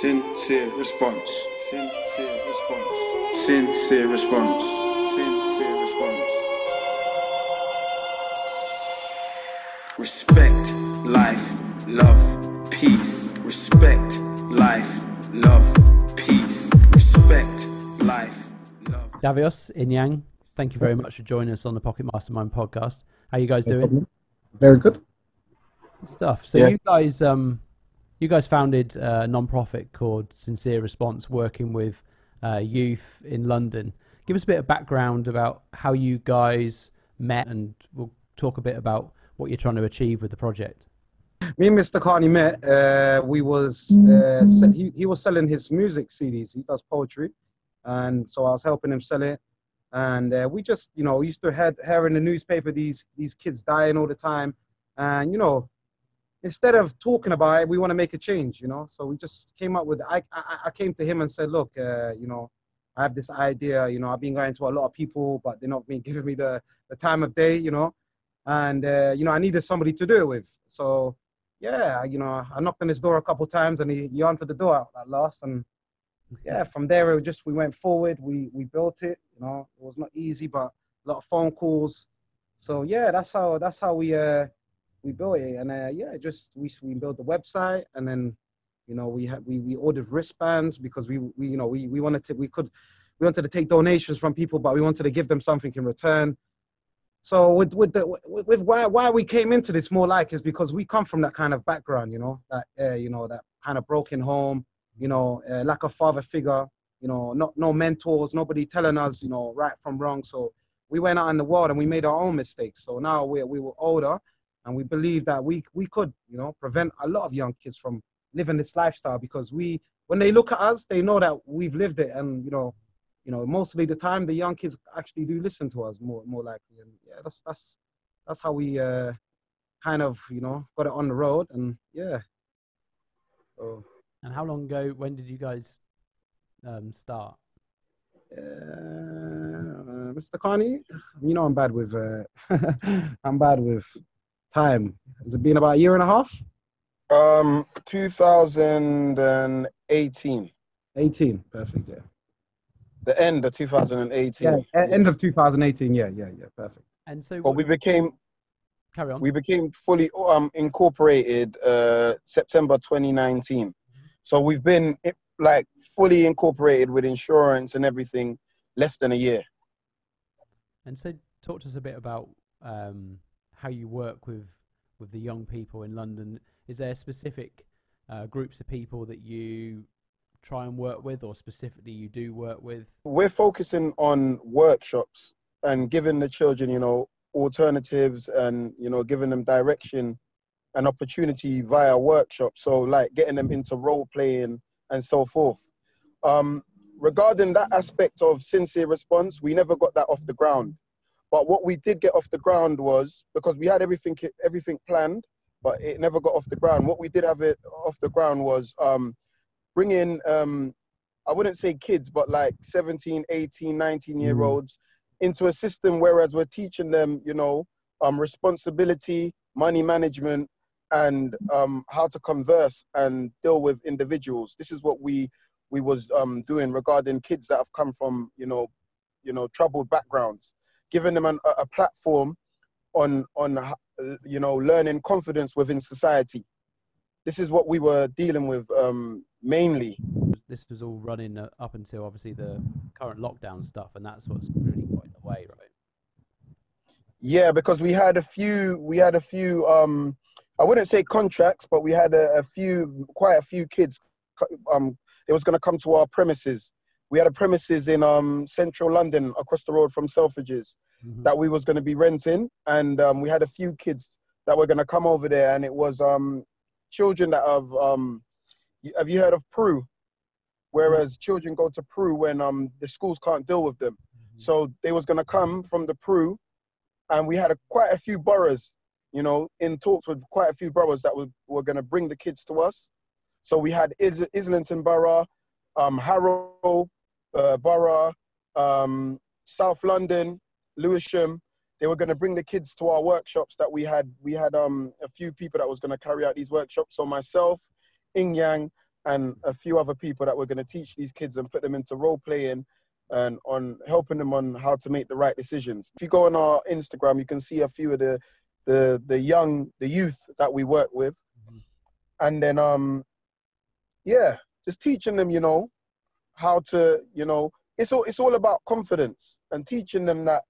Sincere response. Sincere response. Sincere response. Sincere response. Respect, life, love, peace. Respect, life, love, peace. Respect, life, love. Davios, Inyang, thank you very much for joining us on the Pocket Mastermind podcast. How you guys doing? Very good. Stuff. So Yeah. you guys, um, you guys founded a non-profit called Sincere Response, working with uh, youth in London. Give us a bit of background about how you guys met, and we'll talk a bit about what you're trying to achieve with the project. Me and Mr. Carney met. Uh, we was uh, he, he was selling his music CDs. He does poetry, and so I was helping him sell it. And uh, we just, you know, used to hear, hear in the newspaper these these kids dying all the time, and you know, instead of talking about it, we want to make a change, you know. So we just came up with. I I, I came to him and said, look, uh, you know, I have this idea. You know, I've been going to a lot of people, but they're not being giving me the the time of day, you know, and uh, you know, I needed somebody to do it with. So yeah, you know, I knocked on his door a couple times and he, he answered the door at last. And yeah, from there it just we went forward. We we built it. You know, it was not easy, but a lot of phone calls. So yeah, that's how that's how we uh we built it. And uh, yeah, just we we built the website and then you know we had we, we ordered wristbands because we we you know we we wanted to we could we wanted to take donations from people, but we wanted to give them something in return. So with with the with, with why why we came into this more like is because we come from that kind of background, you know, that uh, you know that kind of broken home, you know, uh, lack of father figure, you know, not no mentors, nobody telling us, you know, right from wrong. So we went out in the world and we made our own mistakes. So now we we were older, and we believe that we we could, you know, prevent a lot of young kids from living this lifestyle because we when they look at us, they know that we've lived it, and you know, you know, mostly the time the young kids actually do listen to us more more likely. And yeah, that's that's that's how we uh, kind of you know got it on the road. And yeah, so And how long ago? When did you guys um, start? uh, Mr. Carney, you know I'm bad with uh, I'm bad with time. Has it been about a year and a half? Um, 2018, 18, perfect. Yeah, the end of 2018. yeah. e- End of 2018. Yeah, yeah, yeah, perfect. And so, But what- we became carry on. we became fully um incorporated uh September 2019. So we've been like fully incorporated with insurance and everything less than a year. And so, talk to us a bit about um, how you work with with the young people in London. Is there specific uh, groups of people that you try and work with, or specifically you do work with? We're focusing on workshops and giving the children, you know, alternatives and you know giving them direction and opportunity via workshops. So like getting them into role playing and so forth. Um, regarding that aspect of sincere response, we never got that off the ground. But what we did get off the ground was because we had everything everything planned, but it never got off the ground. What we did have it off the ground was um, bringing um, I wouldn't say kids, but like 17, 18, 19 year olds into a system whereas we're teaching them, you know, um, responsibility, money management, and um, how to converse and deal with individuals. This is what we we was um, doing regarding kids that have come from, you know, you know, troubled backgrounds, giving them an, a, platform on on uh, you know learning confidence within society. This is what we were dealing with um, mainly. This was all running uh, up until obviously the current lockdown stuff, and that's what's really got in the way, right? Yeah, because we had a few, we had a few, um, I wouldn't say contracts, but we had a, a few, quite a few kids. Um, it was going to come to our premises. We had a premises in um, central London, across the road from Selfridges, Mhm. that we was going to be renting, and um, we had a few kids that were going to come over there, and it was um, children that have. Um, have you heard of PRU? Whereas children go to PRU when um, the schools can't deal with them. So they was going to come from the PRU, and we had a, quite a few boroughs, you know, in talks with quite a few boroughs that were, were going to bring the kids to us. So we had Is- Islington Borough, um, Harrow uh, Borough, um, South London, Lewisham. They were going to bring the kids to our workshops that we had. We had um, a few people that was going to carry out these workshops. So myself, Inyang, and a few other people that we're going to teach these kids and put them into role playing and on helping them on how to make the right decisions. If you go on our Instagram, you can see a few of the the the young the youth that we work with, Mhm. and then um yeah, just teaching them, you know, how to you know it's all it's all about confidence and teaching them that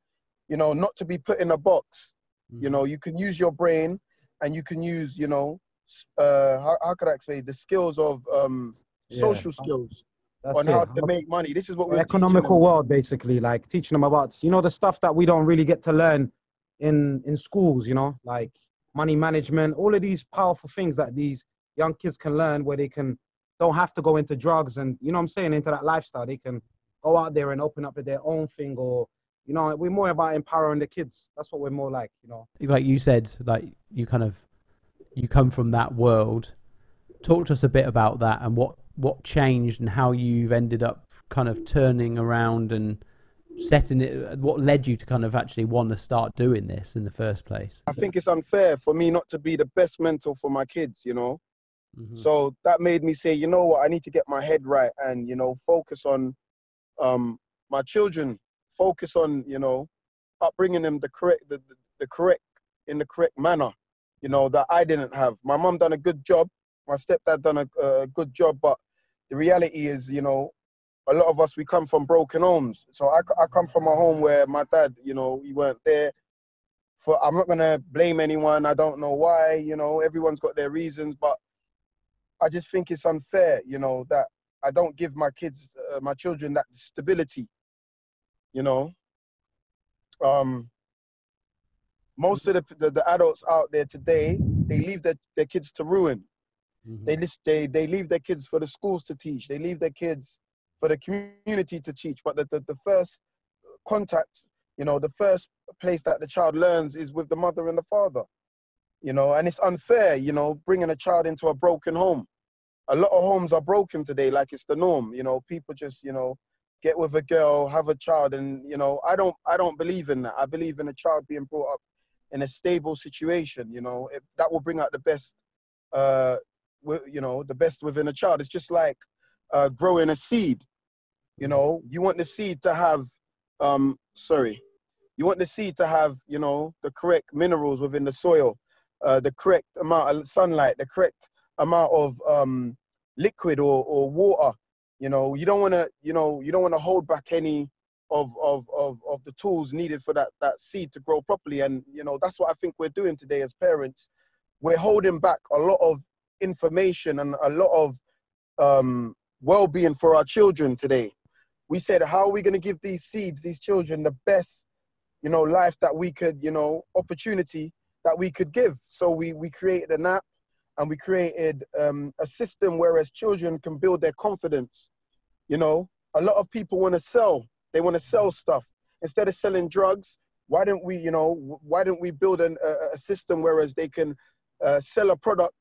you know not to be put in a box. You know, you can use your brain and you can use you know uh how, how could I explain the skills of um Yeah. social skills That's on it. how to make money. This is what we're economical world basically like teaching them about you know the stuff that we don't really get to learn in in schools you know like money management all of these powerful things that these young kids can learn where they can don't have to go into drugs and you know what i'm saying into that lifestyle they can go out there and open up with their own thing or you know we're more about empowering the kids that's what we're more like you know like you said, like you kind of you come from that world. Talk to us a bit about that and what what changed and how you've ended up kind of turning around and setting it. What led you to kind of actually want to start doing this in the first place? I think it's unfair for me not to be the best mentor for my kids, you know. Mhm. So that made me say, you know what, I need to get my head right and you know focus on um my children, focus on you know upbringing them the correct the, the, the correct in the correct manner, you know that I didn't have. My mom done a good job, my stepdad done a, a good job, but the reality is, you know, a lot of us we come from broken homes. So I, I come from a home where my dad, you know, he weren't there. For I'm not gonna blame anyone. I don't know why. You know, everyone's got their reasons, but I just think it's unfair. You know that I don't give my kids, uh, my children, that stability. You know, um, most of the, the the adults out there today, they leave their, their kids to ruin. Mhm. They list they they leave their kids for the schools to teach. They leave their kids for the community to teach. But the, the, the first contact, you know, the first place that the child learns is with the mother and the father. You know, and it's unfair, you know, bringing a child into a broken home. A lot of homes are broken today, like it's the norm. You know, people just, you know, get with a girl, have a child, and you know, I don't I don't believe in that. I believe in a child being brought up in a stable situation. You know, that will bring out the best uh wi- you know the best within a child it's just like uh, growing a seed you know you want the seed to have um sorry you want the seed to have you know the correct minerals within the soil uh, the correct amount of sunlight the correct amount of um liquid or, or water you know you don't want to you know you don't want to hold back any of, of of of the tools needed for that that seed to grow properly and you know that's what i think we're doing today as parents we're holding back a lot of information and a lot of um, well-being for our children today. We said, how are we going to give these seeds, these children, the best, you know, life that we could, you know, opportunity that we could give? So we we created an app, and we created um, a system whereas children can build their confidence. You know, a lot of people want to sell. They want to sell stuff instead of selling drugs. Why don't we, you know, why don't we build an, a, a system whereas they can uh, sell a product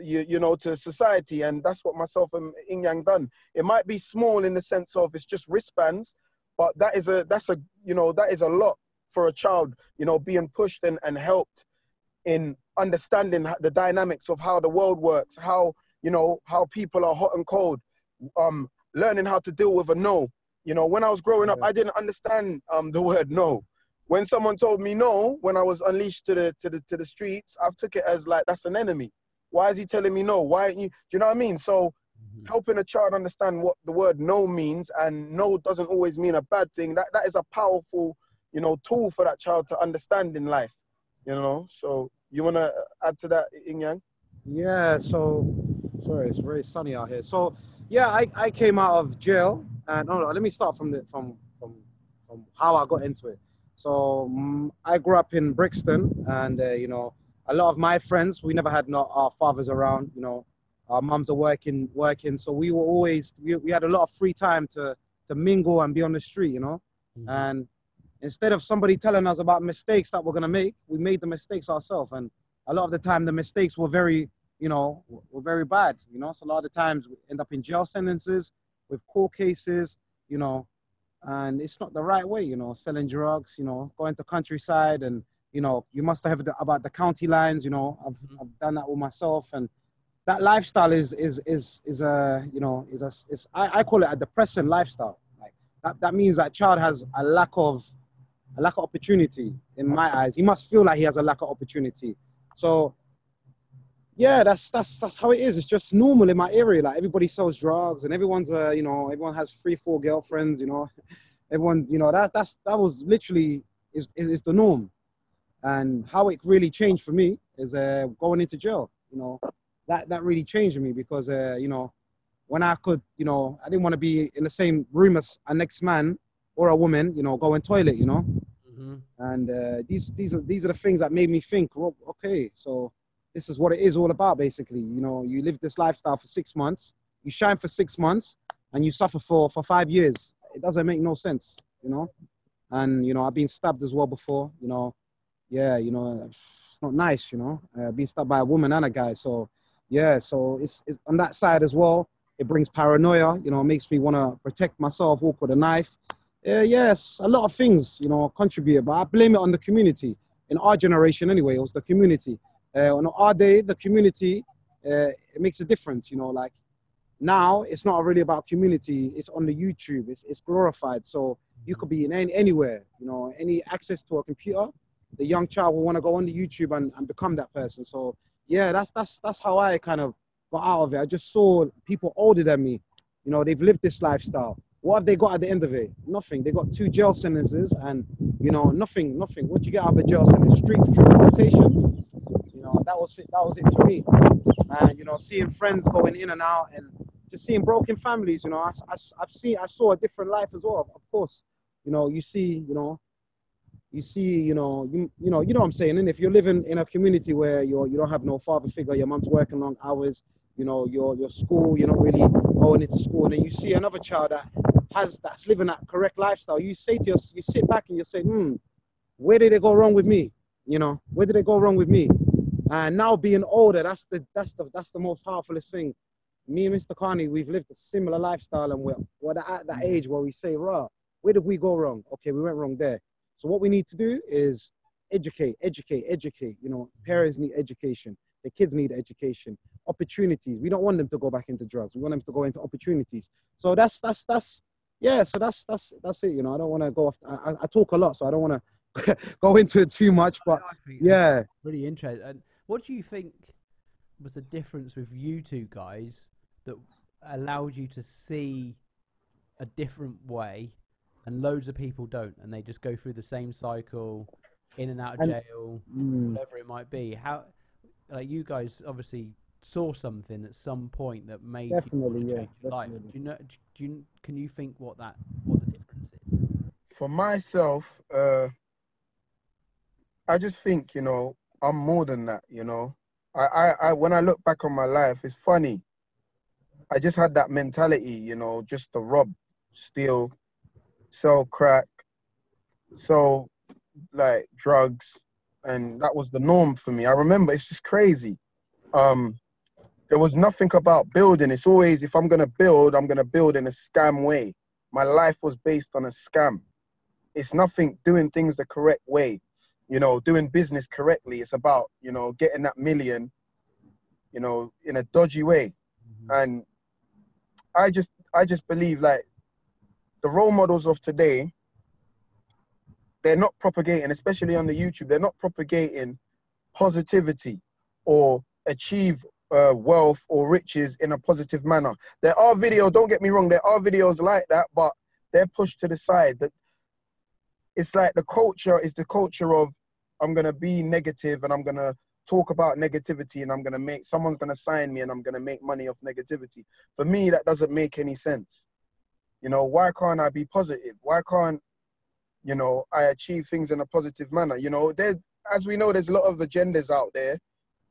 you, you know to society and that's what myself and Inyang done it might be small in the sense of it's just wristbands but that is a that's a you know that is a lot for a child you know being pushed and, and helped in understanding the dynamics of how the world works how you know how people are hot and cold um learning how to deal with a no. You know when i was growing up i didn't understand um the word no. When someone told me no when i was unleashed to the to the to the streets i took it as like that's an enemy. Why is he telling me no? Why aren't you do you know what i mean? So Mhm. helping a child understand what the word no means and no doesn't always mean a bad thing that that is a powerful you know tool for that child to understand in life you know so you want to add to that Inyang? Yeah, so sorry, it's very sunny out here. So yeah, I, I came out of jail and no, no, let me start from the from from from how I got into it. So mm I grew up in Brixton, and uh, you know, a lot of my friends, we never had no, our fathers around. You know, our mums are working working, so we were always we, we had a lot of free time to to mingle and be on the street. You know, Mhm. and instead of somebody telling us about mistakes that we're gonna make, we made the mistakes ourselves. And a lot of the time, the mistakes were very, you know, were very bad. You know, so a lot of the times we end up in jail sentences with court cases. You know, and it's not the right way. You know, selling drugs. You know, going to countryside and you know, you must have the, about the county lines. You know, I've Mhm. I've done that with myself and that lifestyle is is is is a you know is a is I, I call it a depressing lifestyle. Like that that means that child has a lack of a lack of opportunity in my eyes. He must feel like he has a lack of opportunity. So yeah, that's that's that's how it is. It's just normal in my area. Like everybody sells drugs and everyone's uh you know everyone has three four girlfriends. You know, everyone you know that that's that was literally is is, the norm. And how it really changed for me is uh going into jail. You know, that that really changed me because uh you know when I could you know I didn't want to be in the same room as a next man or a woman. You know, go in toilet. You know, hmm and uh, these these are these are the things that made me think. Well, okay, so this is what it is all about, basically. You know, you live this lifestyle for six months, you shine for six months, and you suffer for for five years. It doesn't make no sense, you know. And you know, I've been stabbed as well before. You know, yeah, you know, it's not nice, you know, uh, being stabbed by a woman and a guy. So yeah, so it's, it's on that side as well. It brings paranoia. You know, it makes me want to protect myself, walk with a knife. Uh, yes, a lot of things, you know, contribute, but I blame it on the community. In our generation, anyway, it was the community. Uh, on our day, the community, uh, it makes a difference, you know, like now it's not really about community, it's on the YouTube, it's, it's glorified. So you could be in any, anywhere, you know, any access to a computer, the young child will want to go on the YouTube and, and become that person. So yeah, that's, that's, that's how I kind of got out of it. I just saw people older than me, you know, they've lived this lifestyle. What have they got at the end of it? Nothing. They got two jail sentences and, you know, nothing, nothing. What you get out of a jail sentence? Street, reputation. You know, that was it, that was it for me. And, you know, seeing friends going in and out and just seeing broken families, you know, I, I, I've seen, I saw a different life as well, of course. You know, you see, you know, you see, you know, you, you know, you know what I'm saying. And if you're living in a community where you're, you don't have no father figure, your mom's working long hours, you know, your your school, you're not really going into school, and then you see another child that has that's living that correct lifestyle. You say to yourself, you sit back and you say, hmm, where did it go wrong with me? You know, where did it go wrong with me? And now being older, that's the that's the that's the most powerfulest thing. Me and Mr. Carney, we've lived a similar lifestyle, and we're, we're at that age where we say, "Rah, where did we go wrong? Okay, we went wrong there." So what we need to do is educate, educate, educate. You know, parents need education. The kids need education, opportunities. We don't want them to go back into drugs. We want them to go into opportunities. So that's that's that's yeah. So that's that's that's it. You know, I don't want to go off. I, I- talk a lot, so I don't want to go into it too much. But I think that's yeah, really interesting. And what do you think was the difference with you two guys that allowed you to see a different way, and loads of people don't, and they just go through the same cycle, in and out of And- jail, mm, whatever it might be. How, like you guys obviously saw something at some point that made you Definitely, want to yeah, change your life. Do you know? Do you can you think what that what the difference is? For myself, uh, I just think, you know, I'm more than that, you know. I, I, I when I look back on my life, it's funny. I just had that mentality, you know, just to rob, steal, sell crack, sell like drugs, and that was the norm for me. I remember it's just crazy. Um, there was nothing about building. It's always if I'm gonna build, I'm gonna build in a scam way. My life was based on a scam. It's nothing doing things the correct way, you know, doing business correctly. It's about, you know, getting that million, you know, in a dodgy way. Mm-hmm. And I just I just believe like the role models of today, they're not propagating, especially on the YouTube, they're not propagating positivity or achieve uh, wealth or riches in a positive manner. There are videos, don't get me wrong, there are videos like that, but they're pushed to the side. That it's like the culture is the culture of I'm gonna be negative and I'm gonna talk about negativity and I'm gonna make someone's gonna sign me and I'm gonna make money off negativity. For me, that doesn't make any sense. You know, why can't I be positive? Why can't you know I achieve things in a positive manner? You know, there as we know, there's a lot of agendas out there.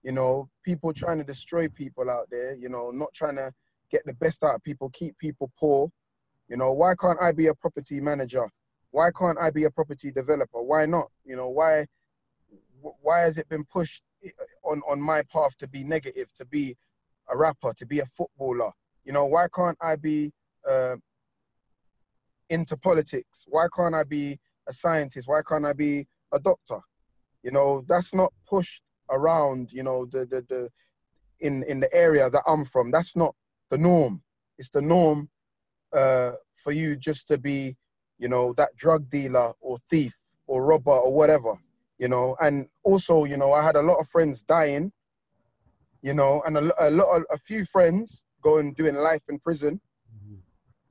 You know, people trying to destroy people out there. You know, not trying to get the best out of people, keep people poor. You know, why can't I be a property manager? Why can't I be a property developer? Why not? You know, why why has it been pushed on on my path to be negative, to be a rapper, to be a footballer? You know, why can't I be uh, into politics? Why can't I be a scientist? Why can't I be a doctor? You know, that's not pushed around. You know, the the the in in the area that I'm from. That's not the norm. It's the norm uh, for you just to be, you know, that drug dealer or thief or robber or whatever, you know. And also, you know, I had a lot of friends dying, you know, and a, a lot of a few friends going doing life in prison.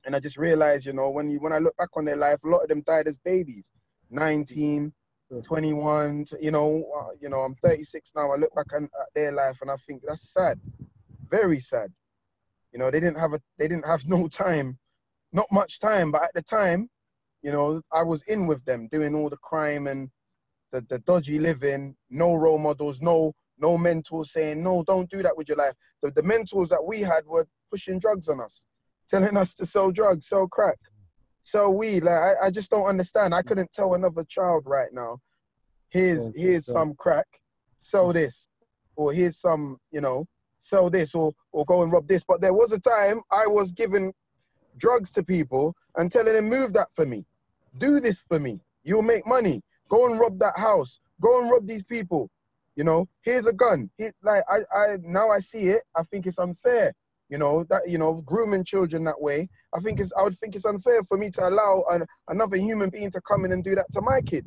And I just realized, you know, when you when I look back on their life, a lot of them died as babies, 19, 21. You know, uh, you know, I'm 36 now. I look back at their life and I think that's sad, very sad. You know, they didn't have a they didn't have no time, not much time, but at the time, you know, I was in with them doing all the crime and the, the dodgy living, no role models, no no mentors saying, no, don't do that with your life. The, the mentors that we had were pushing drugs on us, telling us to sell drugs, sell crack, sell weed. Like I, I just don't understand. I couldn't tell another child right now, here's here's some crack, sell mm. this, or here's some, you know, sell this or or go and rob this. But there was a time I was giving drugs to people and telling them move that for me, do this for me. You'll make money. Go and rob that house. Go and rob these people. You know, here's a gun. He, like I, I now I see it. I think it's unfair. You know that you know grooming children that way. I think it's I would think it's unfair for me to allow an, another human being to come in and do that to my kid.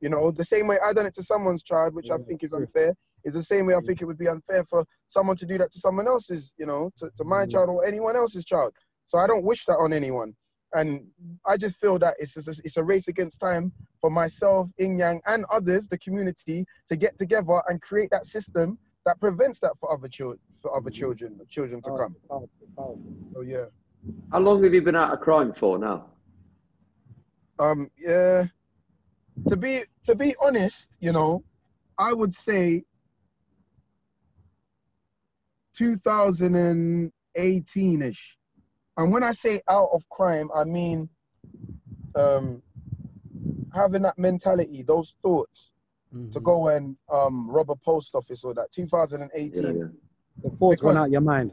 You know, the same way I done it to someone's child, which I think is unfair, is the same way I think it would be unfair for someone to do that to someone else's, you know, to, to my Mm. child or anyone else's child. So I don't wish that on anyone. And I just feel that it's a, it's a race against time for myself, Inyang, and others, the community, to get together and create that system that prevents that for other children, for other children, children to come. Powerful, powerful. So yeah, How long have you been out of crime for now? um, yeah. To be to be honest, you know, I would say 2018ish. And when I say out of crime, I mean um, having that mentality, those thoughts to Mhm. go and um, rob a post office or that. 2018. Yeah, yeah. The thoughts Because- gone out your mind.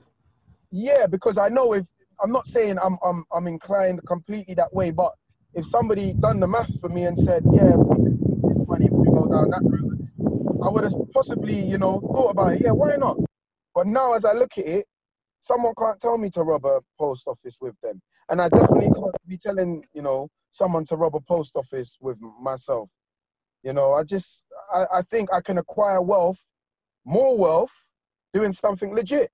Yeah, because I know if I'm not saying I'm I'm I'm inclined completely that way, but if somebody done the math for me and said, yeah, we can money if we go down that route, I would have possibly, you know, thought about it. Yeah, why not? But now as I look at it, someone can't tell me to rob a post office with them, and I definitely can't be telling, you know, someone to rob a post office with myself. You know, I just I, I think I can acquire wealth, more wealth, doing something legit.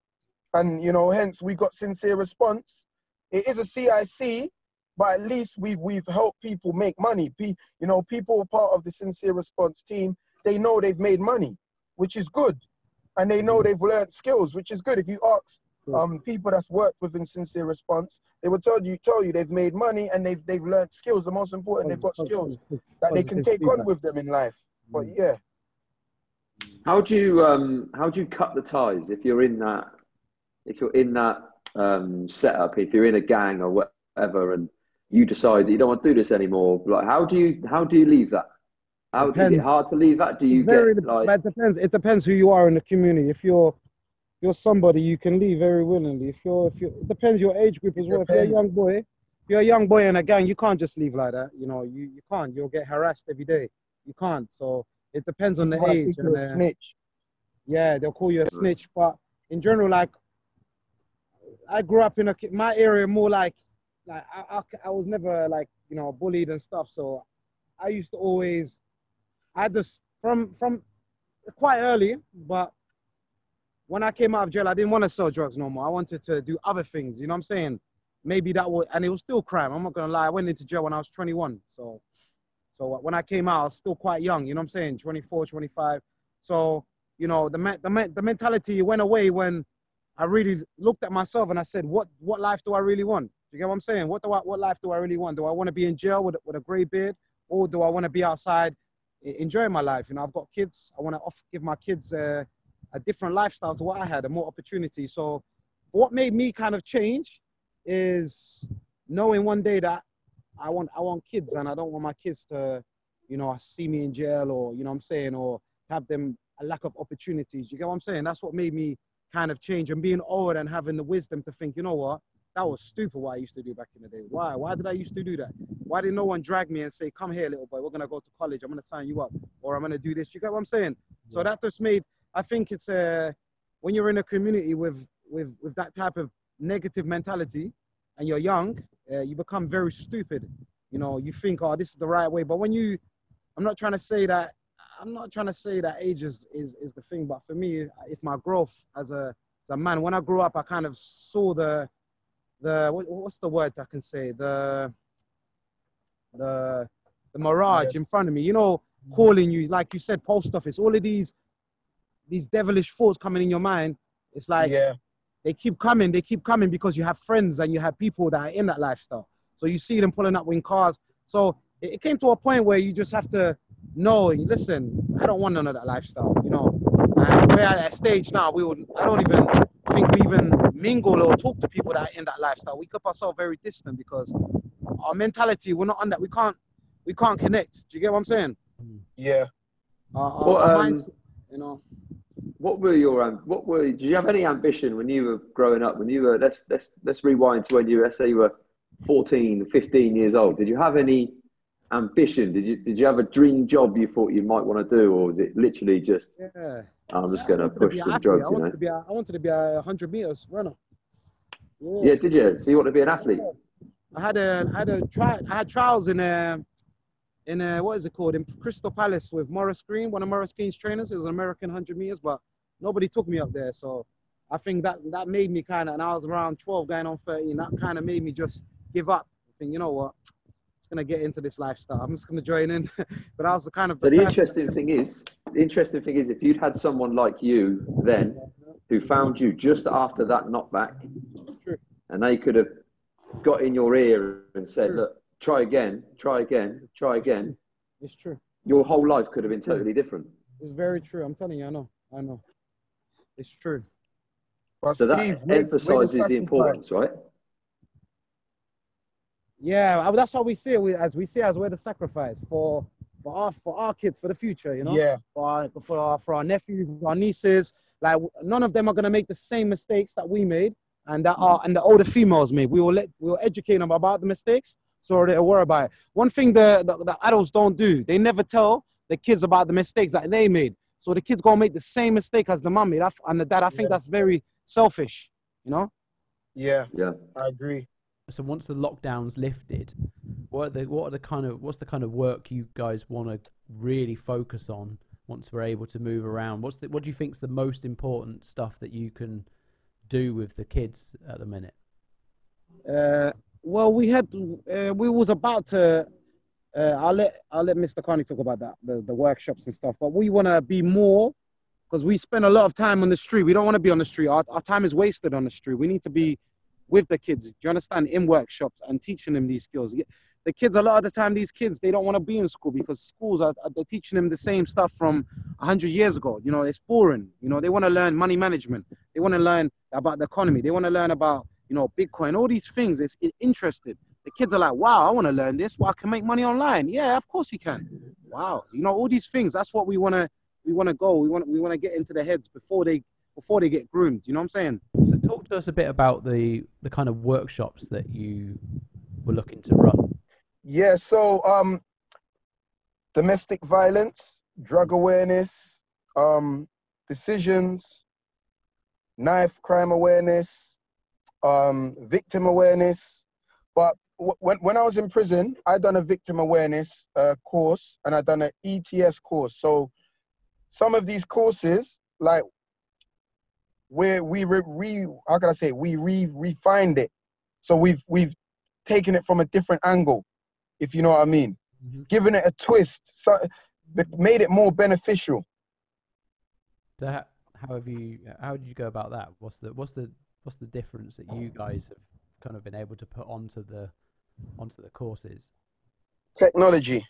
And you know hence we got sincere response. It is a cic but at least we've we've helped people make money. Pe- you know people are part of the sincere response team. They know they've made money which is good. And they know they've learned skills which is good. If you ask um, people that's worked within sincere response they will tell you tell you they've made money and they've they've learned skills. The most important they've got skills that they can take on with them in life but Mm. yeah How do you um how do you cut the ties if you're in that if you're in that um setup if you're in a gang or whatever and you decide that you don't want to do this anymore like how do you how do you leave that how is it Depends. hard to leave that do you very, get like it depends. It depends who you are in the community. If you're you're somebody, you can leave very willingly. If you're if you it depends your age group as well. If you're a young boy, if you're a young boy in a gang, you can't just leave like that. You know, you, you can't. You'll get harassed every day. You can't. So it depends on the Might age. think you're And, a uh, snitch yeah, they'll call you a snitch. But in general, like I grew up in a my area more like like I, I, I was never like you know bullied and stuff. So I used to always I just from from quite early, but when I came out of jail, I didn't want to sell drugs no more. I wanted to do other things. You know what I'm saying? Maybe that was, and it was still crime. I'm not gonna lie. I went into jail when I was 21. So, so uh, when I came out, I was still quite young. You know what I'm saying? 24, 25. So, you know, the the the mentality went away when I really looked at myself and I said, what what life do I really want? You get what I'm saying? What do I what life do I really want? Do I want to be in jail with with a grey beard, or do I want to be outside enjoying my life? You know, I've got kids. I want to give my kids a, a different lifestyle to what I had, a more opportunity. So, what made me kind of change is knowing one day that I want I want kids and I don't want my kids to, you know, see me in jail or you know what I'm saying or have them a lack of opportunities. You get what I'm saying? That's what made me kind of change and being old and having the wisdom to think, you know what, that was stupid what I used to do back in the day. Why? Why did I used to do that? Why did no one drag me and say, come here, little boy, we're gonna go to college, I'm gonna sign you up, or I'm gonna do this. You get what I'm saying? So that just made I think it's a when you're in a community with with with that type of negative mentality, and you're young, uh, you become very stupid. You know, you think, oh, this is the right way. But when you, I'm not trying to say that. I'm not trying to say that age is, is, is the thing, but for me, if my growth as a as a man, when I grew up, I kind of saw the the what, what's the word I can say the the the mirage in front of me. You know, calling you like you said, post office. All of these these devilish thoughts coming in your mind. It's like yeah, they keep coming, they keep coming because you have friends and you have people that are in that lifestyle. So you see them pulling up in cars. So it, it came to a point where you just have to know, listen, I don't want none of that lifestyle, you know. And we're at a stage now, we would, I don't even think we even mingle or talk to people that are in that lifestyle. We keep ourselves very distant because our mentality, we're not on that. We can't, we can't connect. Do you get what I'm saying? yeah. Our, Well, um, minds, you know. What were your um, what were did you have any ambition when you were growing up when you were let's let's let's rewind to when you let's say you were 14 15 years old did you have any ambition did you did you have a dream job you thought you might want to do or was it literally just Yeah. I'm just going to push an some athlete. drugs I you wanted know to be a, I wanted to be a 100 meters runner. yeah did you so you want to be an athlete I had a I had a try I had trials in a in a what is it called in Crystal Palace with Maurice Greene, one of Maurice Greene's trainers. It was an American 100 meters, but nobody took me up there. So I think that that made me kind of, and I was around 12 going on 13. That kind of made me just give up. I think you know what, just gonna get into this lifestyle. I'm just gonna join in. but I was the kind of So the interesting thing is, the interesting thing is, if you'd had someone like you then, who found you just after that knockback, and they could have got in your ear and said, True. "Look, try again, try again, try again," It's true. your whole life could have been totally different. It's very true. I'm telling you, I know. I know. It's true. But So that Steve, where- where emphasises the sacrifice- importance, right? Yeah, that's how we see it. We, as we see it as we're the sacrifice for for our for our kids for the future. You know. Yeah, for our, for our, for our nephews, our nieces. Like none of them are gonna make the same mistakes that we made and that are and the older females made. We will let we will educate them about the mistakes so they're aware about it. One thing the, the the adults don't do, they never tell the kids about the mistakes that they made. So the kids gonna make the same mistake as the mum made and the dad. I think Yeah. that's very selfish. You know. yeah, Yeah. I agree. So once the lockdowns lifted, what are the what are the kind of what's the kind of work you guys want to really focus on once we're able to move around? What's the what do you think's the most important stuff that you can do with the kids at the minute? Uh, well, we had uh, we was about to. Uh, I'll let I'll let Mr. Carney talk about that the, the workshops and stuff. But we want to be more because we spend a lot of time on the street. We don't want to be on the street. Our, our time is wasted on the street. We need to be with the kids. Do you understand? In workshops and teaching them these skills. The kids a lot of the time, these kids they don't want to be in school because schools are, they're teaching them the same stuff from hundred years ago. You know, it's boring. You know, they want to learn money management. They want to learn about the economy. They want to learn about you know Bitcoin. All these things. It's, it's interested. The kids are like, wow, I want to learn this. Well, I can make money online. Yeah, of course you can. Wow, you know all these things. That's what we want to we want to go. We want we want to get into their heads before they before they get groomed. You know what I'm saying? So talk to us a bit about the the kind of workshops that you were looking to run. Yeah, so um, domestic violence, drug awareness, um, decisions, knife crime awareness, um, victim awareness. But w- when when I was in prison, I done a victim awareness uh, course and I done an ETS course. So some of these courses, like where we re, re how can I say we re refined it. So we've we've taken it from a different angle if you know what I mean. Mhm. Giving it a twist, so, but made it more beneficial. So how, how have you how did you go about that? What's the what's the what's the difference that you guys have kind of been able to put onto the onto the courses? Technology,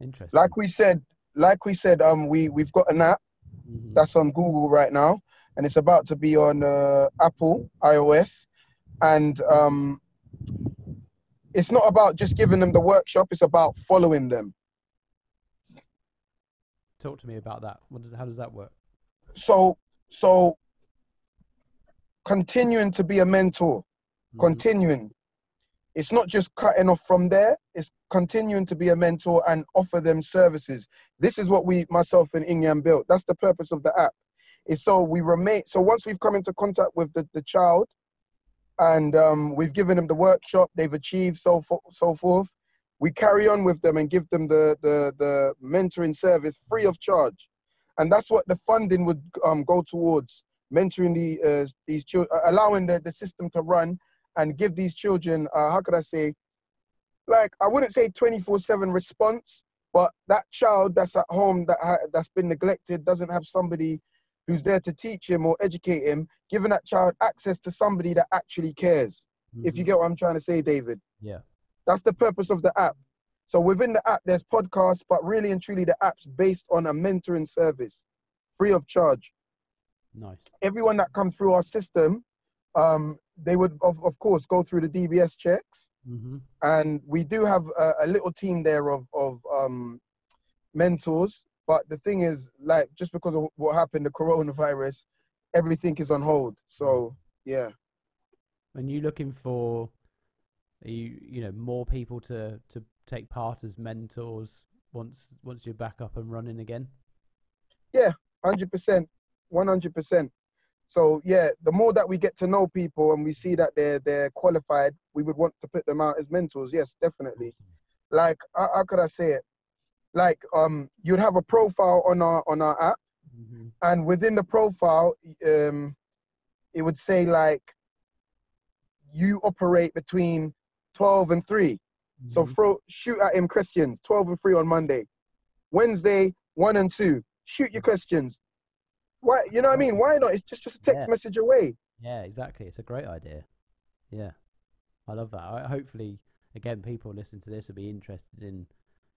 Interesting. like we said, like we said, um, we we've got an app Mhm. that's on Google right now, and it's about to be on uh, Apple iOS, and um, it's not about just giving them the workshop; it's about following them. Talk to me about that. What does how does that work? So, so continuing to be a mentor, Mhm. continuing. It's not just cutting off from there, it's continuing to be a mentor and offer them services. This is what we, myself and Inyang built. That's the purpose of the app. is so we remain. So once we've come into contact with the, the child, and um, we've given them the workshop, they've achieved so fo- so forth. We carry on with them and give them the the the mentoring service free of charge, and that's what the funding would um, go towards mentoring the uh, these children, allowing the, the system to run and give these children, uh, how could I say, like I wouldn't say 24/7 response, but that child that's at home that ha- that's been neglected doesn't have somebody who's there to teach him or educate him, giving that child access to somebody that actually cares. If you Mhm. get what I'm trying to say, David. Yeah. That's the purpose of the app. So within the app, there's podcasts, but really and truly, the app's based on a mentoring service, free of charge. Nice. Everyone that comes through our system, um, they would of, of course go through the DBS checks, hmm and we do have a, a little team there of of um, mentors. But the thing is, like, just because of what happened, the coronavirus, everything is on hold. So yeah. And you looking for, are you you know more people to to take part as mentors once once you're back up and running again? Yeah, hundred percent, one hundred percent. So yeah, the more that we get to know people and we see that they're they're qualified, we would want to put them out as mentors. Yes, definitely. Like how, how could I say it? Like um, you'd have a profile on our on our app, hmm and within the profile, um, it would say like you operate between twelve and three. So Mhm. throw shoot at him questions. Twelve and three on Monday. Wednesday one and two. Shoot your questions. Why? You know what I mean? Why not? It's just just a text Yeah. message away. Yeah, exactly. It's a great idea. Yeah, I love that. I, hopefully, again, people listening to this will be interested in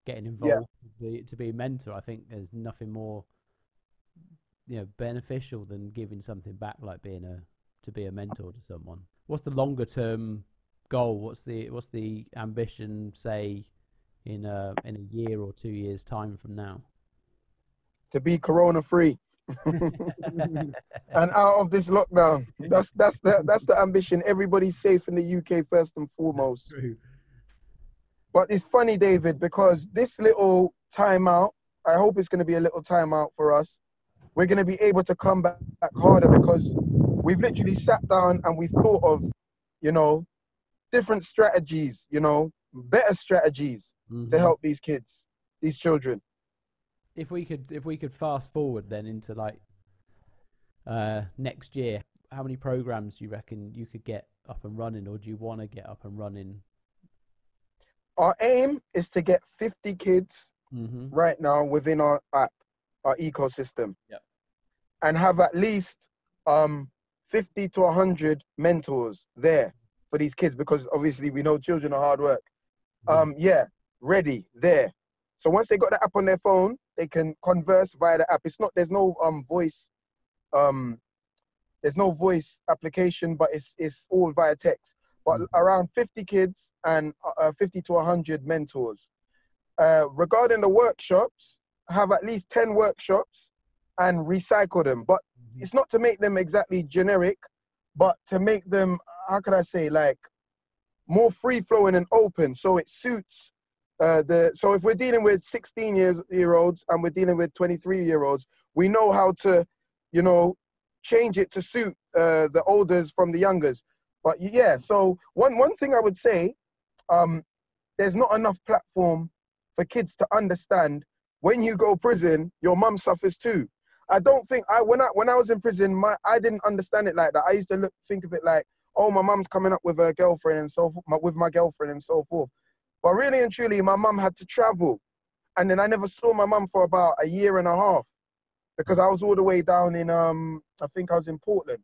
getting involved to, be, to be a mentor. I think there's nothing more, you know, beneficial than giving something back, like being a to be a mentor to someone. What's the longer term goal? What's the what's the ambition? Say, in a in a year or two years time from now. To be corona free and out of this lockdown. That's that's the that's the ambition. Everybody's safe in the UK first and foremost. But it's funny, David, because this little timeout, I hope it's going to be a little timeout for us. We're going to be able to come back, back harder because we've literally sat down and we've thought of, you know, different strategies, you know, better strategies to Mhm. help these kids, these children. If we could if we could fast forward then into like uh next year how many programs do you reckon you could get up and running or do you want to get up and running Our aim is to get 50 kids mm-hmm. right now within our app, our ecosystem. Yep. And have at least um 50 to 100 mentors there for these kids because obviously we know children are hard work. Um yeah, ready there. So once they got the app on their phone, they can converse via the app. It's not there's no um voice um there's no voice application, but it's it's all via text. But Mhm. around 50 kids and uh, 50 to 100 mentors. Uh, regarding the workshops, have at least 10 workshops and recycle them. But Mhm. it's not to make them exactly generic, but to make them, how can I say, like more free flowing and open so it suits uh, the. So if we're dealing with 16 years year olds and we're dealing with 23 year olds, we know how to, you know, change it to suit uh, the olders from the youngers. But yeah, so one one thing I would say, um, there's not enough platform for kids to understand when you go prison, your mum suffers too. I don't think I when I when I was in prison, my I didn't understand it like that. I used to look think of it like, oh, my mum's coming up with her girlfriend and so forth, my, with my girlfriend and so forth. But really and truly, my mum had to travel, and then I never saw my mum for about a year and a half because I was all the way down in um I think I was in Portland,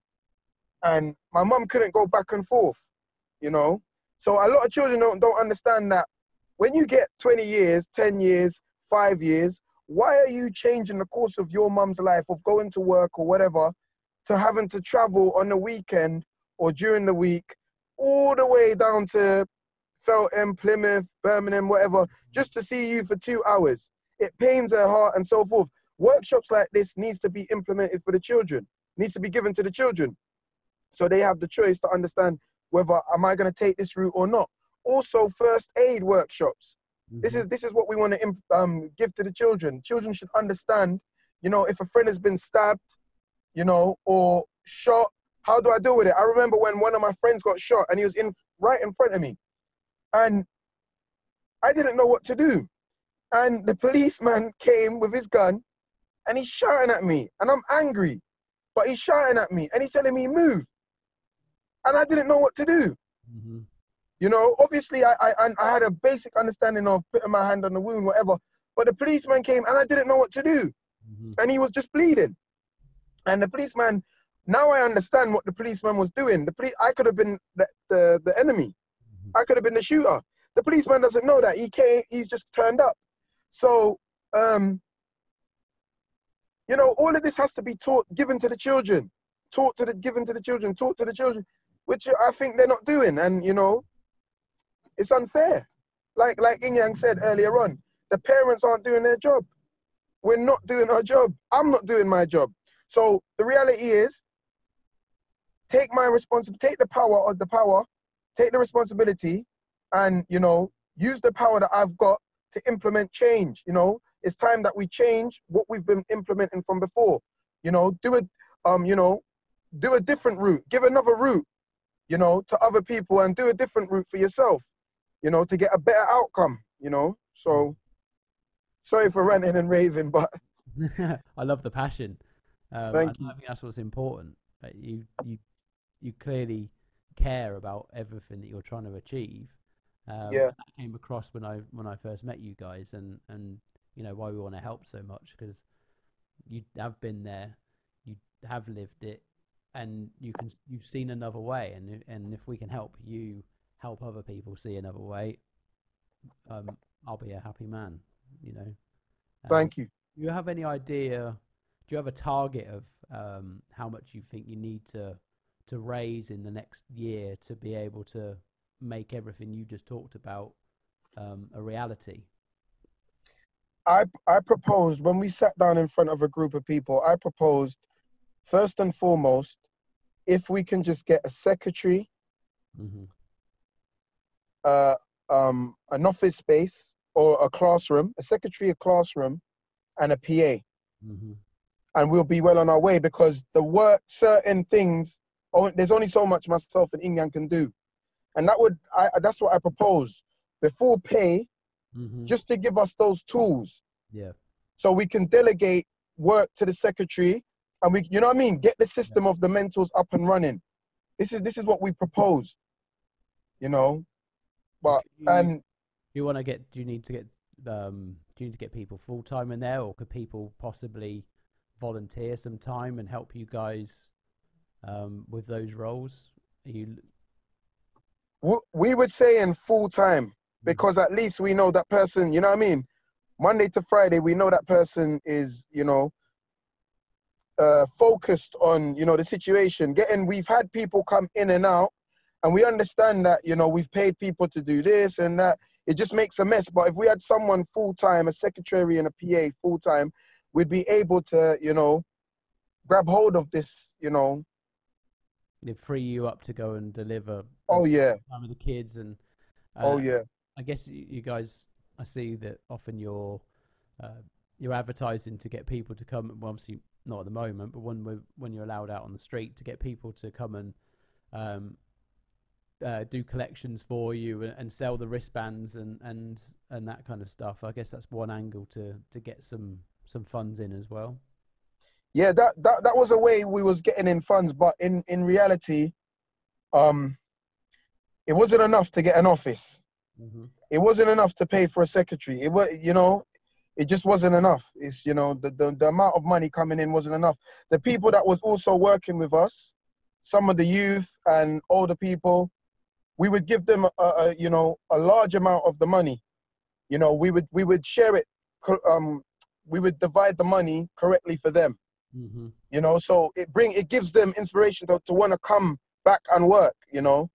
and my mum couldn't go back and forth, you know. So a lot of children don't don't understand that when you get 20 years, 10 years, five years, why are you changing the course of your mum's life of going to work or whatever to having to travel on the weekend or during the week all the way down to Feltham, Plymouth, Birmingham, whatever, just to see you for two hours? It pains her heart and so forth. Workshops like this needs to be implemented for the children, needs to be given to the children. So they have the choice to understand whether am I going to take this route or not. Also, first aid workshops. This Mhm. is this is what we want to um, give to the children. Children should understand, you know, if a friend has been stabbed, you know, or shot. How do I deal with it? I remember when one of my friends got shot and he was in right in front of me, and I didn't know what to do. And the policeman came with his gun, and he's shouting at me, and I'm angry, but he's shouting at me, and he's telling me move, and I didn't know what to do. hmm You know, obviously I, I I had a basic understanding of putting my hand on the wound, whatever. But the policeman came and I didn't know what to do. hmm And he was just bleeding. And the policeman, now I understand what the policeman was doing. The police I could have been the, the, the enemy. I could have been the shooter. The policeman doesn't know that. He came, he's just turned up. So um you know, all of this has to be taught, given to the children, taught to the given to the children, taught to the children, which I think they're not doing. And you know, it's unfair. Like like Inyang said earlier on, the parents aren't doing their job. We're not doing our job. I'm not doing my job. So the reality is, take my responsibility, take the power of the power, take the responsibility, and you know, use the power that I've got to implement change. You know, it's time that we change what we've been implementing from before. You know, do it. Um, you know, do a different route. Give another route. You know, to other people, and do a different route for yourself. You know, to get a better outcome. You know, so sorry for ranting and raving, but I love the passion. Um, Thank and I think that's what's important. That you you you clearly care about everything that you're trying to achieve. Um, Yeah. That came across when I when I first met you guys, and and you know why we want to help so much because you have been there, you have lived it, and you can you've seen another way, and if- and if we can help you help other people see another way, um, I'll be a happy man. You know. Um, thank you. do you have any idea? Do you have a target of um, how much you think you need to to raise in the next year to be able to make everything you just talked about um, a reality? I I proposed when we sat down in front of a group of people. I proposed first and foremost, if we can just get a secretary, hmm uh, um, an office space or a classroom, a secretary, a classroom, and a PA, hmm and we'll be well on our way because the work, certain things, oh, there's only so much myself and Inyang can do, and that would I that's what I propose before pay, hmm just to give us those tools. yeah. so we can delegate work to the secretary and we you know what i mean get the system of the mentors up and running this is this is what we propose you know but and do you want to get? Do you need to get? Um, do you need to get people full time in there, or could people possibly volunteer some time and help you guys um, with those roles? Are you we would say in full time because at least we know that person you know what i mean? Monday to friday we know that person is you know uh, focused on you know the situation. Getting we've had people come in and out and we understand that you know we've paid people to do this and that. It just makes a mess. But if we had someone full time a secretary and a pa full time we'd be able to you know grab hold of this you know they free you up to go and deliver? oh yeah. time with the kids and oh uh, yeah. I guess you guys I see that often you're uh, you're advertising to get people to come well obviously not at the moment but when when you're allowed out on the street to get people to come and um, uh, do collections for you and, and sell the wristbands and, and and that kind of stuff. I guess that's one angle to to get some some funds in as well yeah that, that that was a way we was getting in funds but in in reality um it wasn't enough to get an office. Hmm it wasn't enough to pay for a secretary. It was you know it just wasn't enough. It's you know the, the, the amount of money coming in wasn't enough. The people that was also working with us some of the youth and older people we would give them a, a you know a large amount of the money. You know we would we would share it um we would divide the money correctly for them hmm you know so it bring it gives them inspiration to, to want to come back and work you know?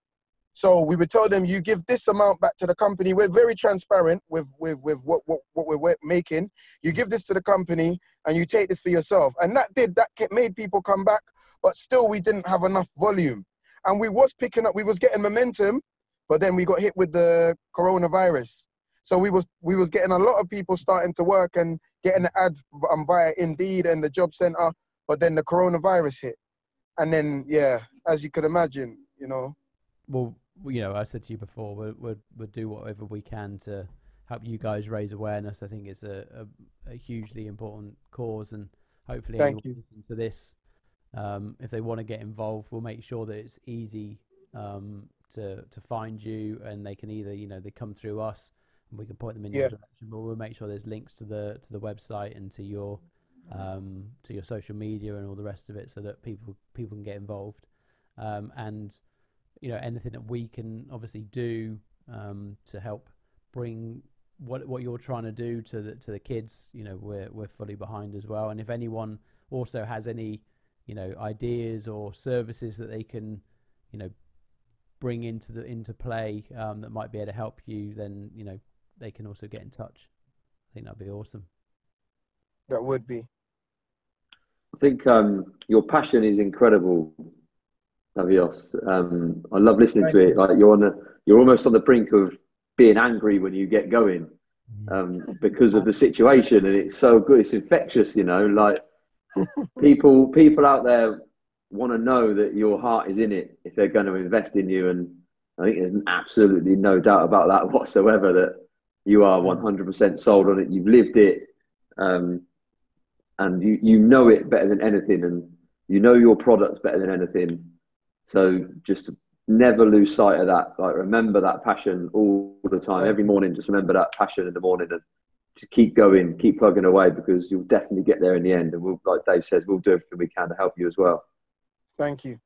So we would tell them you give this amount back to the company. We're very transparent with with with what what, what we're making. You give this to the company and you take this for yourself. And that did that made people come back but still we didn't have enough volume. And we was picking up we was getting momentum but then we got hit with the coronavirus. So we was we was getting a lot of people starting to work and getting the ads um, via indeed and the job center but then the coronavirus hit, and then yeah, as you could imagine, you know. Well, you know, I said to you before, we'll we'll, we'll do whatever we can to help you guys raise awareness. I think it's a, a, a hugely important cause, and hopefully, Thank anyone you. listening to this, um, if they want to get involved, we'll make sure that it's easy um, to to find you, and they can either you know they come through us, we can point them in your direction, but we'll make sure there's links to the to the website and to your um, to your social media and all the rest of it, so that people people can get involved, um, and you know anything that we can obviously do um, to help bring what what you're trying to do to the to the kids you know we're we're fully behind as well. And if anyone also has any you know ideas or services that they can you know bring into the into play um, that might be able to help you then you know they can also get in touch i think that'd be awesome That would be. I think um, your passion is incredible, Navios. Um, I love listening to Thank it. Like you're on the, you're almost on the brink of being angry when you get going um, because of the situation, and it's so good. It's infectious, you know. Like people, people out there want to know that your heart is in it if they're going to invest in you, and I think there's absolutely no doubt about that whatsoever. That you are 100% sold on it. You've lived it. Um, and you, you know it better than anything and you know your products better than anything so just never lose sight of that like remember that passion all the time every morning just remember that passion in the morning and just keep going keep plugging away because you'll definitely get there in the end and we'll like dave says we'll do everything we can to help you as well Thank you.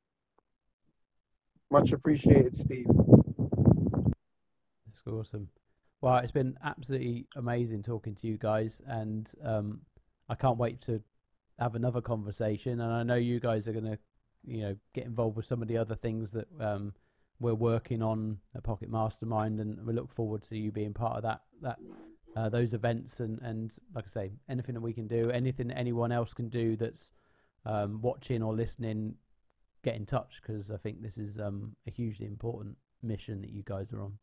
Much appreciated, Steve. That's awesome. Well, it's been absolutely amazing talking to you guys, and um, I can't wait to have another conversation. And I know you guys are going to, you know, get involved with some of the other things that um, we're working on at Pocket Mastermind, and we look forward to you being part of that that uh, those events. And and like I say, anything that we can do, anything that anyone else can do that's um, watching or listening, get in touch because I think this is um, a hugely important mission that you guys are on.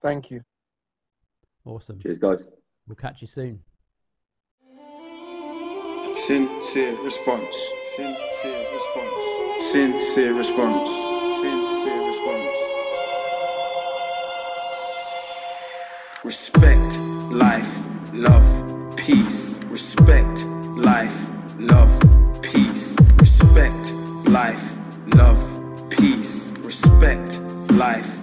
Thank you. Awesome. cheers guys We'll catch you soon. Sincere response. Sincere response. Sincere response. Sincere response. Respect, life, love, peace. Respect, life, love, peace. Respect, life, love, peace. Respect, life, love,